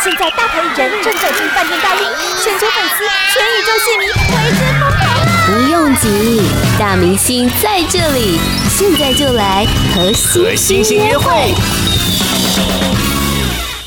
现在大牌艺人正走进饭店大厅，全球粉丝、全宇宙戏迷为之疯狂。不用急，大明星在这里，现在就来和星星约会。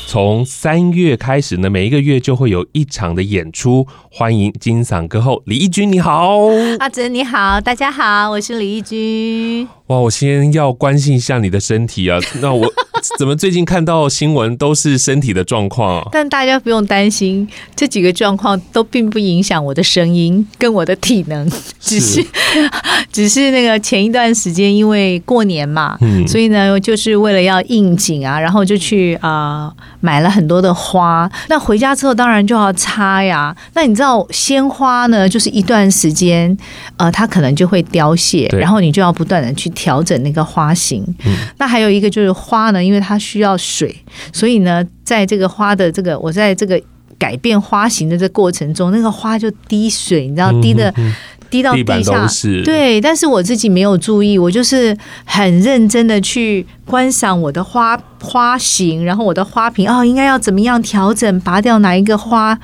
从三月开始呢，每一个月就会有一场的演出。欢迎金嗓歌后李翊君，你好，阿哲你好，大家好，我是李翊君。哇，我先要关心一下你的身体啊，那我 怎么最近看到新闻都是身体的状况啊？但大家不用担心，这几个状况都并不影响我的声音跟我的体能，只是，是 只是那个前一段时间因为过年嘛，嗯，所以呢，就是为了要应景啊，然后就去啊。呃买了很多的花，那回家之后当然就要插呀。那你知道鲜花呢，就是一段时间，呃，它可能就会凋谢，然后你就要不断的去调整那个花型。嗯。那还有一个就是花呢，因为它需要水，所以呢，在这个花的这个我在这个改变花型的这过程中，那个花就滴水，你知道滴的。嗯滴到地下，对，但是我自己没有注意，我就是很认真的去观赏我的花花型，然后我的花瓶哦，应该要怎么样调整，拔掉哪一个花。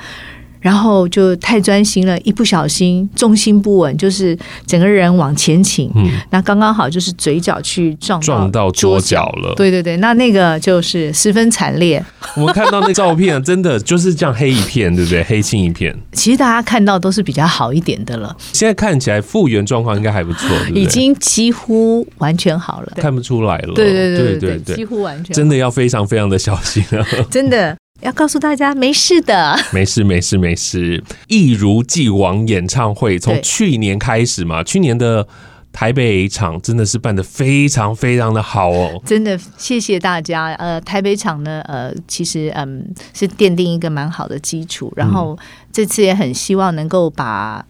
然后就太专心了，一不小心重心不稳，就是整个人往前倾。嗯，那刚刚好就是嘴角去撞撞到桌角了。对对对，那那个就是十分惨烈。我们看到那照片，真的就是这样黑一片，对不对？黑青一片。其实大家看到都是比较好一点的了。现在看起来复原状况应该还不错，对不对？已经几乎完全好了，看不出来了。对对对对对，对，几乎完全。真的要非常非常的小心啊！真的。要告诉大家，没事的，没事，没事，没事。一如既往演唱会从去年开始嘛，去年的台北场真的是办的非常非常的好哦，真的谢谢大家。呃，台北场呢，呃，其实嗯是奠定一个蛮好的基础，然后这次也很希望能够把。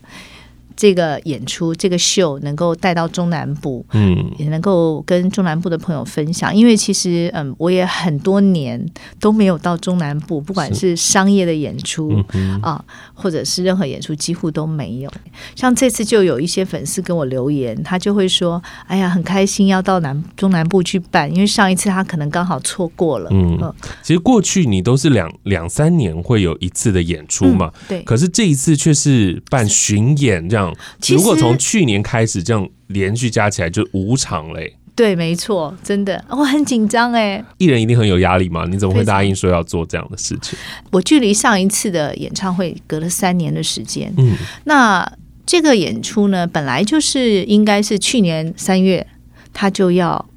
这个演出，这个秀能够带到中南部，嗯，也能够跟中南部的朋友分享。因为其实，嗯，我也很多年都没有到中南部，不管是商业的演出啊，或者是任何演出，几乎都没有。像这次就有一些粉丝跟我留言，他就会说：“哎呀，很开心要到南中南部去办，因为上一次他可能刚好错过了。”嗯，其实过去你都是两两三年会有一次的演出嘛，嗯，对。可是这一次却是办巡演这样。如果从去年开始这样连续加起来就五场嘞，对，没错，真的我很紧张哎。艺人一定很有压力嘛？你怎么会答应说要做这样的事情？我距离上一次的演唱会隔了三年的时间，嗯，那这个演出呢，本来就是应该是去年三月他就要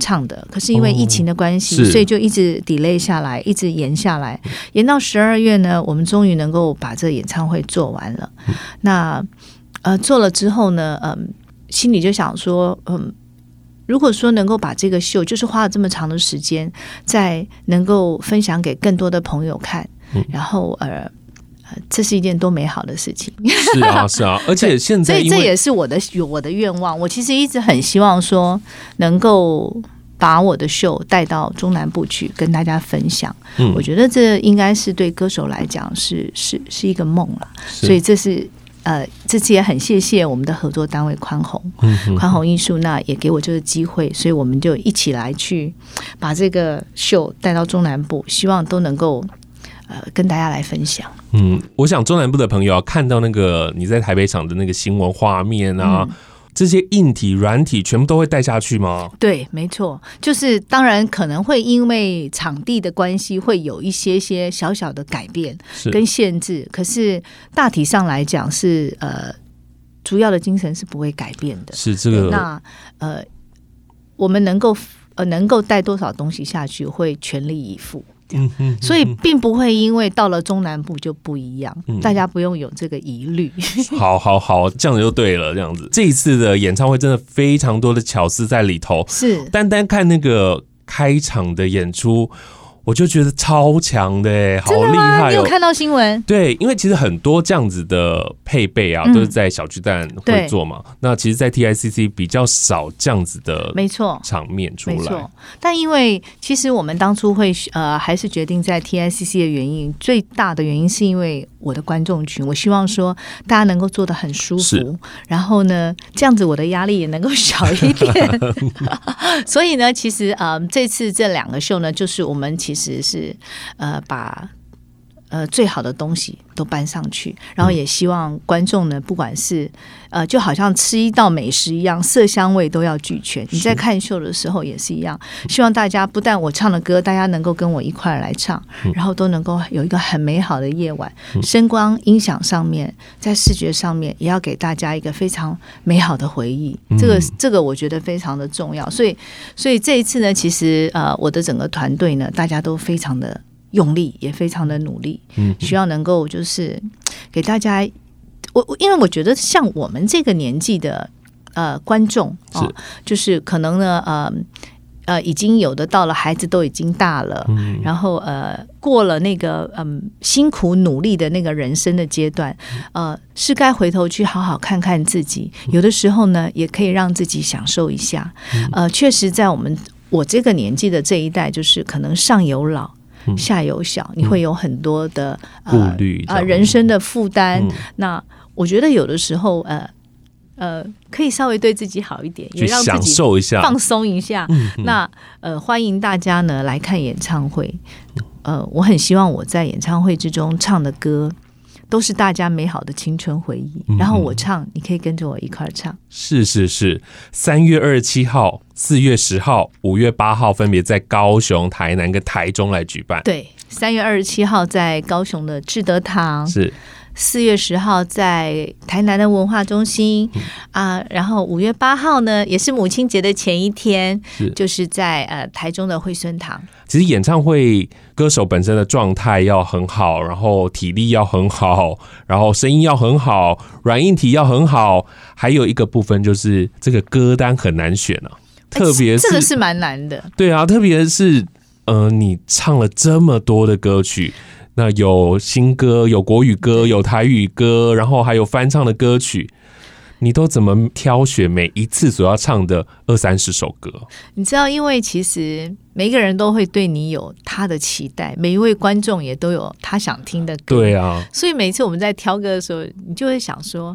唱的，可是因为疫情的关系，哦，所以就一直 delay 下来，一直延下来，延到十二月呢，我们终于能够把这个演唱会做完了。嗯，那呃，做了之后呢，嗯，心里就想说，嗯，如果说能够把这个秀，就是花了这么长的时间，在能够分享给更多的朋友看，嗯，然后呃，这是一件多美好的事情。是啊，是啊，而且现在，所以这也是我的我的愿望。我其实一直很希望说，能够把我的秀带到中南部去跟大家分享。嗯，我觉得这应该是对歌手来讲是是是一个梦了。所以这是。呃，这次也很谢谢我们的合作单位宽宏，宽宏艺术，那也给我这个机会，所以我们就一起来去把这个秀带到中南部，希望都能够呃跟大家来分享。嗯，我想中南部的朋友啊看到那个你在台北场的那个新闻画面啊。嗯这些硬体、软体全部都会带下去吗？对，没错，就是当然可能会因为场地的关系，会有一些些小小的改变跟限制，可是大体上来讲是呃，主要的精神是不会改变的。是这个，那呃，我们能够呃能够带多少东西下去，会全力以赴。所以并不会因为到了中南部就不一样，嗯、大家不用有这个疑虑。好，好，好，这样子就对了。这样子，这一次的演唱会真的非常多的巧思在里头。是，单单看那个开场的演出。我就觉得超强的哎，好厉害哦！你有看到新闻？对，因为其实很多这样子的配备啊，嗯、都是在小巨蛋会做嘛。那其实，在 TICC 比较少这样子的，没错，场面出来。没错，但因为其实我们当初会呃，还是决定在 TICC 的原因，最大的原因是因为我的观众群，我希望说大家能够做的很舒服，然后呢，这样子我的压力也能够小一点。所以呢，其实呃，这次这两个秀呢，就是我们其其实是呃把呃，最好的东西都搬上去，然后也希望观众呢，不管是呃，就好像吃一道美食一样，色香味都要俱全。你在看秀的时候也是一样，希望大家不但我唱的歌，大家能够跟我一块来唱，然后都能够有一个很美好的夜晚。声光音响上面，在视觉上面，也要给大家一个非常美好的回忆。这个这个我觉得非常的重要。所以所以这一次呢，其实呃，我的整个团队呢，大家都非常的。用力也非常的努力，嗯，需要能够就是 给大家，我因为我觉得像我们这个年纪的呃观众啊，就是可能呢呃呃已经有的到了孩子都已经大了，嗯，然后呃过了那个嗯辛苦努力的那个人生的阶段，呃是该回头去好好看看自己，有的时候呢也可以让自己享受一下，呃，确实在我们我这个年纪的这一代，就是可能上有老。下有小，你会有很多的顾虑啊，人生的负担。嗯、那我觉得有的时候，呃呃，可以稍微对自己好一点，也让自己一下放松一下。那呃，欢迎大家呢来看演唱会。呃，我很希望我在演唱会之中唱的歌。都是大家美好的青春回忆，然后我唱，你可以跟着我一块儿唱。是是是，三月二十七号、四月十号、五月八号分别在高雄、台南跟台中来举办。对，三月二十七号在高雄的志德堂。是。四月十号在台南的文化中心啊、呃，然后五月八号呢，也是母亲节的前一天，是就是在呃台中的惠孙堂。其实演唱会歌手本身的状态要很好，然后体力要很好，然后声音要很好，软硬体要很好，还有一个部分就是这个歌单很难选啊，特别是这个是蛮难的。对啊，特别是呃，你唱了这么多的歌曲。那有新歌，有国语歌，有台语歌，然后还有翻唱的歌曲，你都怎么挑选每一次所要唱的二三十首歌？你知道，因为其实每一个人都会对你有他的期待，每一位观众也都有他想听的歌。对啊，所以每次我们在挑歌的时候，你就会想说，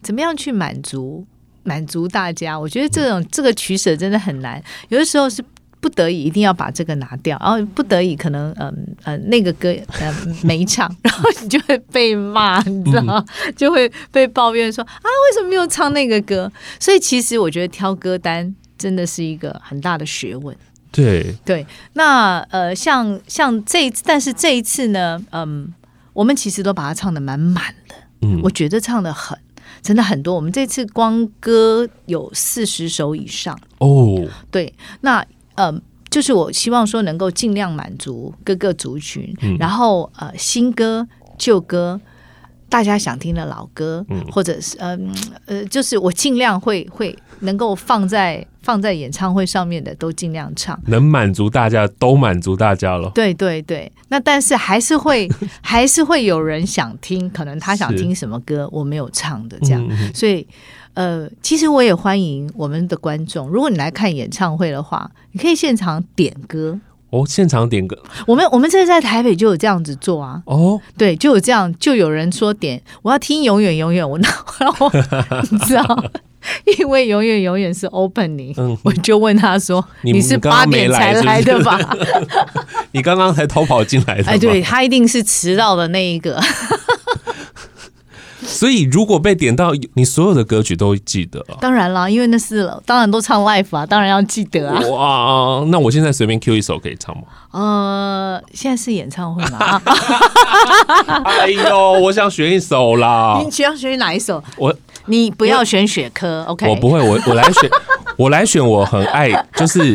怎么样去满足满足大家？我觉得这种、嗯、这个取舍真的很难，有的时候是。不得已一定要把这个拿掉，然后不得已可能嗯呃那个歌呃没唱，然后你就会被骂，你知道吗？就会被抱怨说啊为什么没有唱那个歌？所以其实我觉得挑歌单真的是一个很大的学问。对对，那呃像像这一次，但是这一次呢，嗯，我们其实都把它唱的满满的，嗯，我觉得唱的很真的很多。我们这次光歌有四十首以上哦，对，那。嗯，就是我希望说能够尽量满足各个族群，嗯、然后呃新歌旧歌，大家想听的老歌，嗯、或者是嗯呃，就是我尽量会会能够放在放在演唱会上面的都尽量唱，能满足大家都满足大家了。对对对，那但是还是会 还是会有人想听，可能他想听什么歌我没有唱的这样，嗯、所以。呃，其实我也欢迎我们的观众。如果你来看演唱会的话，你可以现场点歌哦。现场点歌，我们我们这在台北就有这样子做啊。哦，对，就有这样，就有人说点我要听永远永远，我 然后你知道，因为永远永远是 opening，嗯，我就问他说：“你是八点才来的吧？” 你刚刚才偷跑进来的？哎，对，他一定是迟到的那一个。所以，如果被点到，你所有的歌曲都记得。当然啦，因为那是当然都唱 live 啊，当然要记得啊。哇，那我现在随便 Q 一首可以唱吗？呃，现在是演唱会嘛。哎呦，我想选一首啦。你想选哪一首？我你不要选雪科，OK？我不会，我我来选，我来选，我很爱，就是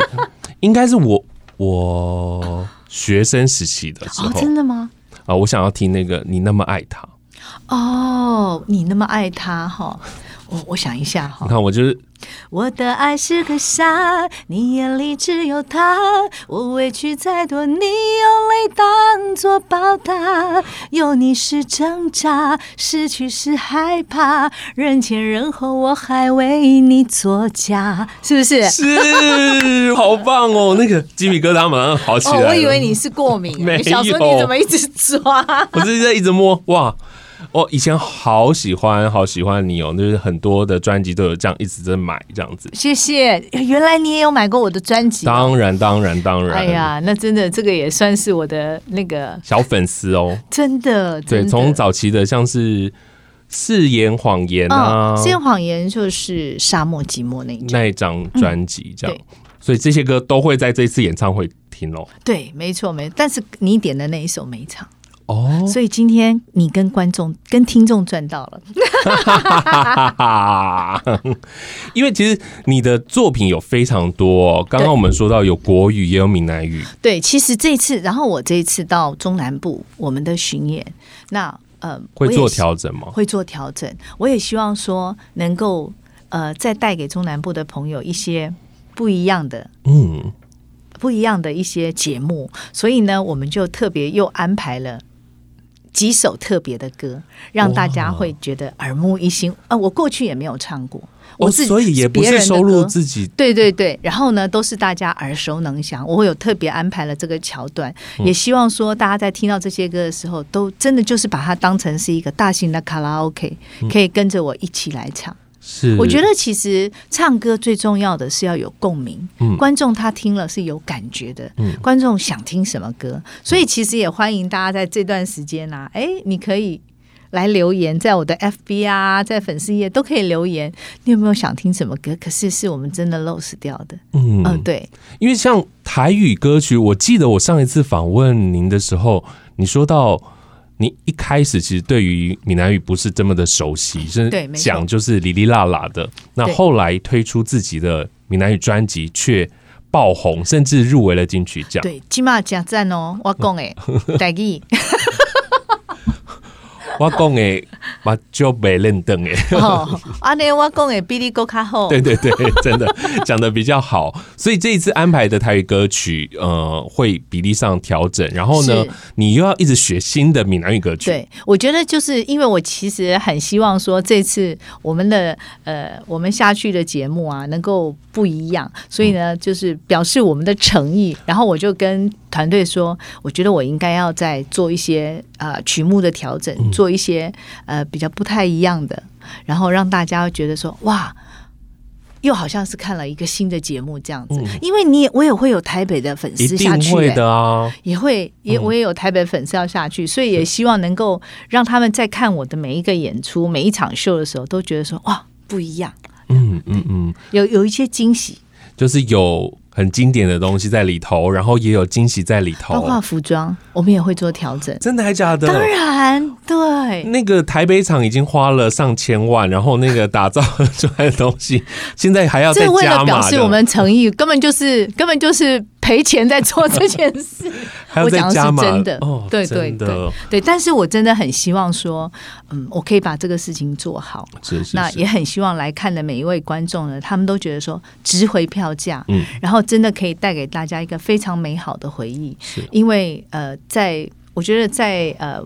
应该是我我学生时期的时候。哦，真的吗？啊，我想要听那个你那么爱他。哦，你那么爱他哈，我我想一下哈。你看，我就是我的爱是个傻，你眼里只有他。我委屈再多，你用泪当作报答。有你是挣扎，失去是害怕。人前人后，我还为你作假，是不是？是，好棒哦！那个鸡皮疙瘩马上好起来。哦，我以为你是过敏，没有。小时候你怎么一直抓？我是在一直摸哇。我以前好喜欢，好喜欢你哦，就是很多的专辑都有这样一直在买这样子。谢谢，原来你也有买过我的专辑？当然，当然，当然。哎呀，那真的这个也算是我的那个小粉丝哦。真的，对，从早期的像是誓言谎言啊，誓言谎言就是沙漠寂寞那一那一张专辑这样，所以这些歌都会在这次演唱会听哦。对，没错，没错。但是你点的那一首没唱。哦，所以今天你跟观众、跟听众赚到了，因为其实你的作品有非常多，刚刚我们说到有国语也有闽南语。对，其实这一次，然后我这一次到中南部我们的巡演，那呃会做调整吗？会做调整，我也希望说能够呃再带给中南部的朋友一些不一样的嗯不一样的一些节目，所以呢，我们就特别又安排了。几首特别的歌，让大家会觉得耳目一新。啊，我过去也没有唱过，我自己、哦、所以也不是收录自己。对对对，然后呢，都是大家耳熟能详。我会有特别安排了这个桥段，嗯、也希望说大家在听到这些歌的时候，都真的就是把它当成是一个大型的卡拉 OK，可以跟着我一起来唱。是，我觉得其实唱歌最重要的是要有共鸣，嗯，观众他听了是有感觉的，嗯，观众想听什么歌，所以其实也欢迎大家在这段时间啊，哎，你可以来留言，在我的 FB 啊，在粉丝页都可以留言，你有没有想听什么歌？可是是我们真的 lose 掉的，嗯，嗯，对，因为像台语歌曲，我记得我上一次访问您的时候，你说到。你一开始其实对于闽南语不是这么的熟悉，是讲就是哩哩啦啦的。那后来推出自己的闽南语专辑，却爆红，甚至入围了金曲奖。对，起码加赞哦，我讲诶，台语。我讲诶，我就没认得诶。哦，阿内我讲诶，比你更卡好。对对对，真的讲的比较好。所以这一次安排的台语歌曲，呃，会比例上调整。然后呢，你又要一直学新的闽南语歌曲。对，我觉得就是因为我其实很希望说，这次我们的呃，我们下去的节目啊，能够不一样。所以呢，就是表示我们的诚意。然后我就跟团队说，我觉得我应该要再做一些呃曲目的调整，做。一些呃比较不太一样的，然后让大家觉得说哇，又好像是看了一个新的节目这样子。嗯、因为你也我也会有台北的粉丝下去，会的啊，也会也我也有台北粉丝要下去，嗯、所以也希望能够让他们在看我的每一个演出、每一场秀的时候，都觉得说哇不一样。嗯嗯嗯，有有一些惊喜，就是有。很经典的东西在里头，然后也有惊喜在里头。包括服装，我们也会做调整。真的还假的？当然，对。那个台北厂已经花了上千万，然后那个打造出来的东西，现在还要再加码。为了表示我们诚意，根本就是根本就是。赔钱在做这件事，我讲的是真的，哦、对对对。对，但是我真的很希望说，嗯，我可以把这个事情做好。是是是，那也很希望来看的每一位观众呢，他们都觉得说值回票价，嗯，然后真的可以带给大家一个非常美好的回忆。是，因为呃，在我觉得在呃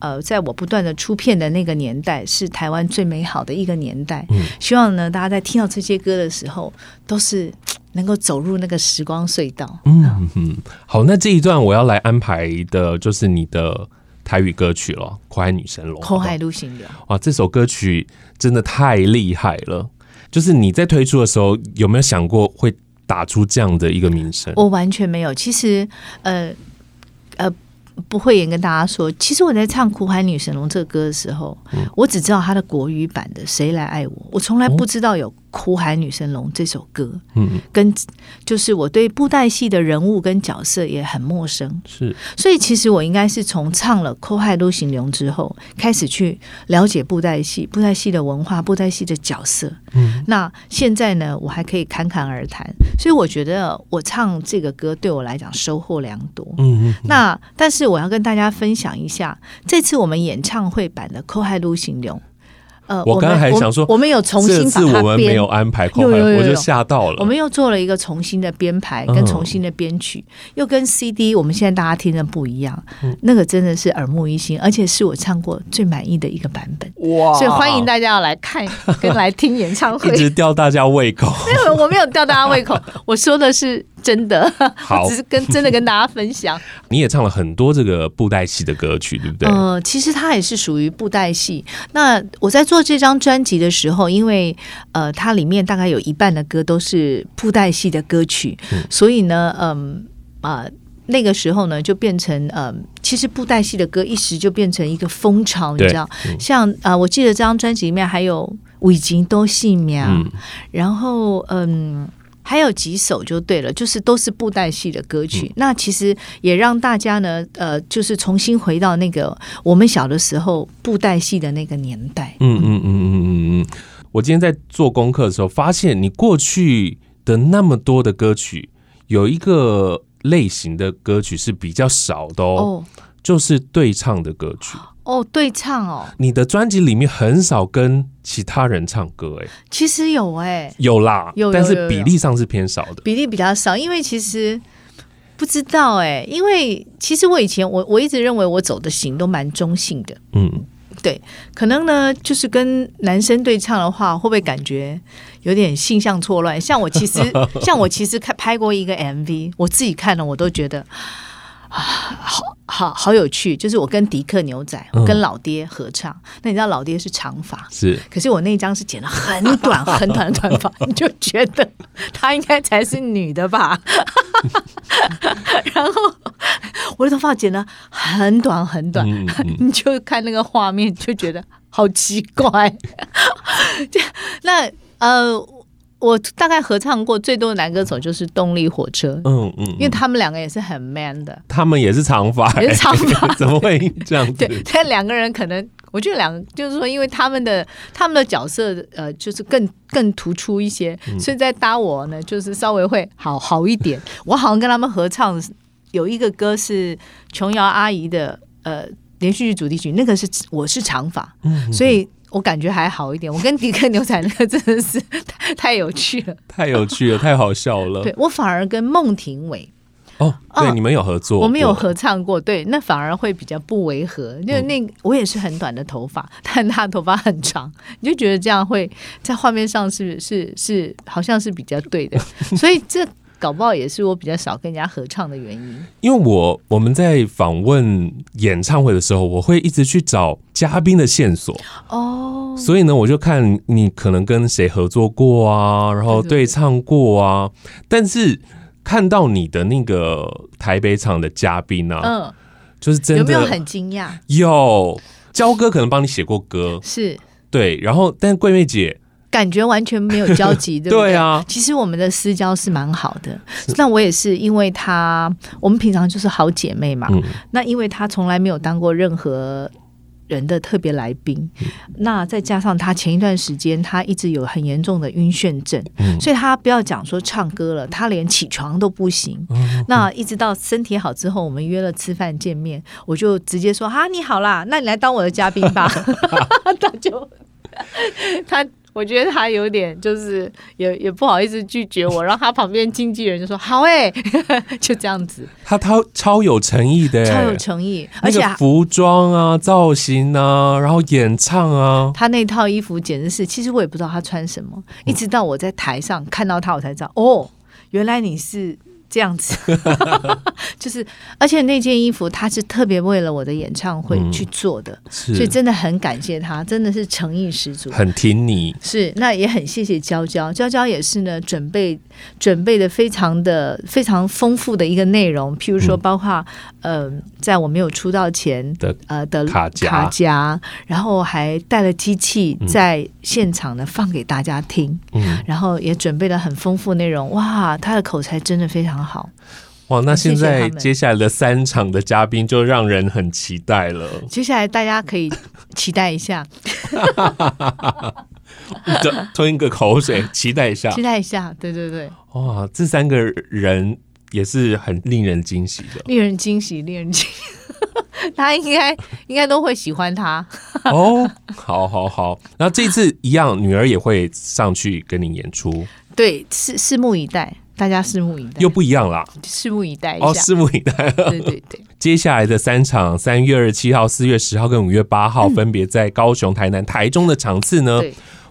呃，在我不断的出片的那个年代，是台湾最美好的一个年代。嗯，希望呢，大家在听到这些歌的时候，都是。能够走入那个时光隧道。嗯嗯，好，那这一段我要来安排的就是你的台语歌曲了，《苦海女神龙》。苦海女神龙，哇，这首歌曲真的太厉害了！就是你在推出的时候，有没有想过会打出这样的一个名声？我完全没有。其实，呃呃，不会也跟大家说，其实我在唱《苦海女神龙》这个歌的时候，嗯、我只知道它的国语版的《谁来爱我》，我从来不知道有。《苦海女神龙》这首歌，嗯，跟就是我对布袋戏的人物跟角色也很陌生，是，所以其实我应该是从唱了《苦海女神龙》之后，开始去了解布袋戏、布袋戏的文化、布袋戏的角色。嗯，那现在呢，我还可以侃侃而谈，所以我觉得我唱这个歌对我来讲收获良多。嗯嗯，那但是我要跟大家分享一下，这次我们演唱会版的《苦海女神龙》。呃，我刚才还想说我，我们有重新把它我们没有安排，有有有有，我就吓到了。我们又做了一个重新的编排跟重新的编曲，嗯、又跟 CD 我们现在大家听的不一样。嗯、那个真的是耳目一新，而且是我唱过最满意的一个版本。哇！所以欢迎大家要来看 跟来听演唱会，一直吊大家胃口。没有，我没有吊大家胃口，我说的是。真的，好，只是跟真的跟大家分享。你也唱了很多这个布袋戏的歌曲，对不对？呃，其实它也是属于布袋戏。那我在做这张专辑的时候，因为呃，它里面大概有一半的歌都是布袋戏的歌曲，嗯、所以呢，嗯、呃、啊。呃那个时候呢，就变成呃，其实布袋戏的歌一时就变成一个风潮，你知道？嗯、像啊、呃，我记得这张专辑里面还有《已经都戏苗》，然后嗯，还有几首就对了，就是都是布袋戏的歌曲。嗯、那其实也让大家呢，呃，就是重新回到那个我们小的时候布袋戏的那个年代。嗯嗯嗯嗯嗯嗯。我今天在做功课的时候，发现你过去的那么多的歌曲有一个。类型的歌曲是比较少的哦，oh. 就是对唱的歌曲。哦，oh, 对唱哦。你的专辑里面很少跟其他人唱歌哎，其实有哎，有啦，有，但是比例上是偏少的，比例比较少，因为其实不知道哎，因为其实我以前我我一直认为我走的型都蛮中性的，嗯。对，可能呢，就是跟男生对唱的话，会不会感觉有点性向错乱？像我其实，像我其实看拍过一个 MV，我自己看了我都觉得啊，好好好有趣。就是我跟迪克牛仔，我跟老爹合唱。嗯、那你知道老爹是长发，是，可是我那一张是剪了很短 很短的短发，你就觉得他应该才是女的吧？然后。我的头发剪得很短很短，嗯嗯、你就看那个画面就觉得好奇怪。那呃，我大概合唱过最多的男歌手就是动力火车，嗯嗯，嗯因为他们两个也是很 man 的，他们也是长发，也是长发，怎么会这样子？对，但两个人可能，我觉得两个就是说，因为他们的他们的角色呃，就是更更突出一些，嗯、所以在搭我呢，就是稍微会好好一点。我好像跟他们合唱。有一个歌是琼瑶阿姨的呃连续剧主题曲，那个是我是长发，嗯、所以我感觉还好一点。我跟迪克牛仔那个真的是太，太有趣了，太有趣了，太好笑了。对，我反而跟孟庭苇哦，对，哦、你们有合作，我们有合唱过，对，那反而会比较不违和，因为那我也是很短的头发，但他头发很长，你就觉得这样会在画面上是是是好像是比较对的，所以这。搞不好也是我比较少跟人家合唱的原因，因为我我们在访问演唱会的时候，我会一直去找嘉宾的线索。哦，所以呢，我就看你可能跟谁合作过啊，然后对唱过啊，但是看到你的那个台北场的嘉宾啊，嗯，就是真的有没有很惊讶？有，焦哥可能帮你写过歌，是。对，然后但桂妹姐。感觉完全没有交集，对不对？对啊，其实我们的私交是蛮好的。那我也是因为她，我们平常就是好姐妹嘛。嗯、那因为她从来没有当过任何人的特别来宾，嗯、那再加上他前一段时间他一直有很严重的晕眩症，嗯、所以他不要讲说唱歌了，他连起床都不行。嗯、那一直到身体好之后，我们约了吃饭见面，我就直接说：“哈，你好啦，那你来当我的嘉宾吧。” 他就他。我觉得他有点就是也也不好意思拒绝我，然后他旁边经纪人就说好哎、欸，就这样子。他超超有诚意的，超有诚意，而且服装啊、造型啊，然后演唱啊，他那套衣服简直是，其实我也不知道他穿什么，一直到我在台上看到他，我才知道哦，原来你是。这样子，就是，而且那件衣服他是特别为了我的演唱会去做的，嗯、所以真的很感谢他，真的是诚意十足，很挺你。是，那也很谢谢娇娇，娇娇也是呢，准备准备的非常的非常丰富的一个内容，譬如说，包括嗯、呃，在我没有出道前的呃的卡夹，卡夹，然后还带了机器在现场呢放给大家听，嗯，然后也准备了很丰富内容，哇，他的口才真的非常。好哇！那现在接下来的三场的嘉宾就让人很期待了。接下来大家可以期待一下，吞一个口水，期待一下，期待一下。对对对，哇！这三个人也是很令人惊喜的，令人惊喜，令人惊喜。他应该应该都会喜欢他哦。好好好，然后这次一样，女儿也会上去跟你演出。对，拭拭目以待。大家拭目以待，又不一样啦。拭目以待哦，拭目以待。对对对，接下来的三场，三月二十七号、四月十号跟五月八号，分别在高雄、台南、台中的场次呢，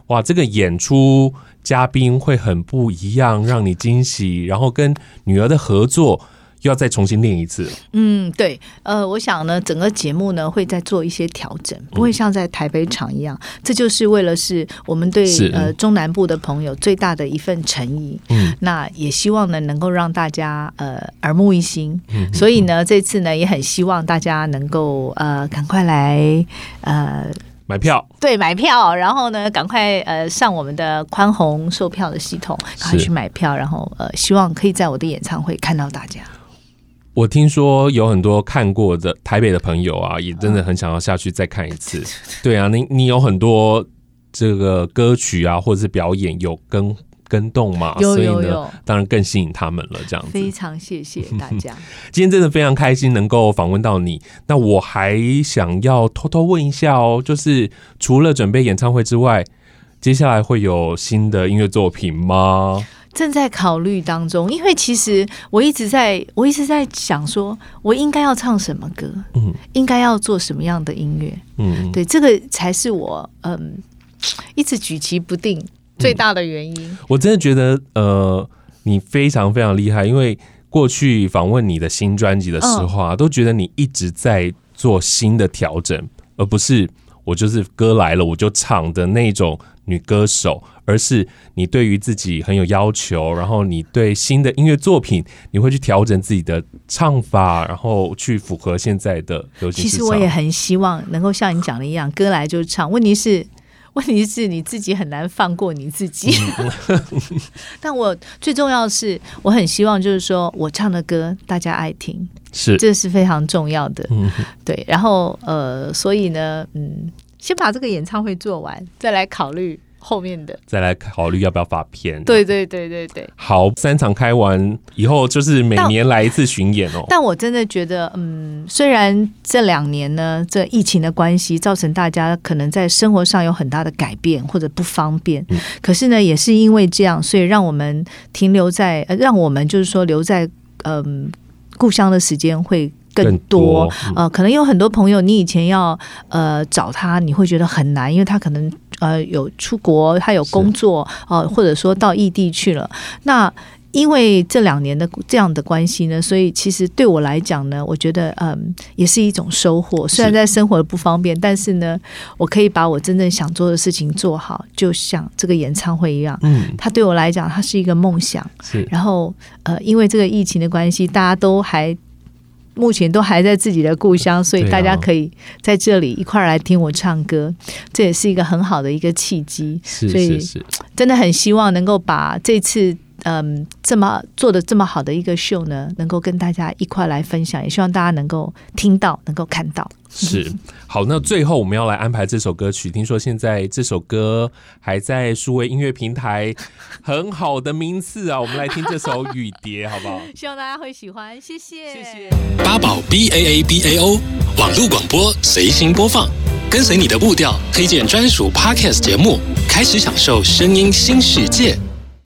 哇，这个演出嘉宾会很不一样，让你惊喜，然后跟女儿的合作。又要再重新练一次。嗯，对，呃，我想呢，整个节目呢会再做一些调整，不会像在台北场一样。嗯、这就是为了是我们对呃中南部的朋友最大的一份诚意。嗯，那也希望呢能够让大家呃耳目一新。嗯，所以呢这次呢也很希望大家能够呃赶快来呃买票。对，买票，然后呢赶快呃上我们的宽宏售票的系统，赶快去买票，然后呃希望可以在我的演唱会看到大家。我听说有很多看过的台北的朋友啊，也真的很想要下去再看一次。对啊，你你有很多这个歌曲啊，或者是表演有跟跟动嘛，有有有，所以呢，当然更吸引他们了。这样子，非常谢谢大家。今天真的非常开心能够访问到你。那我还想要偷偷问一下哦，就是除了准备演唱会之外，接下来会有新的音乐作品吗？正在考虑当中，因为其实我一直在，我一直在想说，我应该要唱什么歌，嗯，应该要做什么样的音乐，嗯，对，这个才是我嗯一直举棋不定最大的原因。嗯，我真的觉得，呃，你非常非常厉害，因为过去访问你的新专辑的时候啊，都觉得你一直在做新的调整，而不是我就是歌来了我就唱的那种女歌手。而是你对于自己很有要求，然后你对新的音乐作品，你会去调整自己的唱法，然后去符合现在的流行。其实我也很希望能够像你讲的一样，歌来就唱。问题是，问题是你自己很难放过你自己。但我最重要的是，我很希望就是说我唱的歌大家爱听，是这是非常重要的。嗯，对。然后呃，所以呢，嗯，先把这个演唱会做完，再来考虑。后面的再来考虑要不要发片。对对对对对。好，三场开完以后，就是每年来一次巡演哦。但我真的觉得，嗯，虽然这两年呢，这疫情的关系造成大家可能在生活上有很大的改变或者不方便，嗯、可是呢，也是因为这样，所以让我们停留在，呃、让我们就是说留在嗯故乡的时间会更多。呃，可能有很多朋友，你以前要呃找他，你会觉得很难，因为他可能。呃，有出国，他有工作，呃，或者说到异地去了。那因为这两年的这样的关系呢，所以其实对我来讲呢，我觉得嗯，也是一种收获。虽然在生活的不方便，但是呢，我可以把我真正想做的事情做好，就像这个演唱会一样。嗯，它对我来讲，它是一个梦想。是。然后呃，因为这个疫情的关系，大家都还。目前都还在自己的故乡，所以大家可以在这里一块儿来听我唱歌，这也是一个很好的一个契机。所以真的很希望能够把这次嗯这么做的这么好的一个秀呢，能够跟大家一块来分享，也希望大家能够听到，能够看到。是好，那最后我们要来安排这首歌曲。听说现在这首歌还在数位音乐平台很好的名次啊，我们来听这首《雨蝶》，好不好？希望大家会喜欢，谢谢，谢谢。八宝 B A A B A O 网络广播随心播放，跟随你的步调，推荐专属 Podcast 节目，开始享受声音新世界。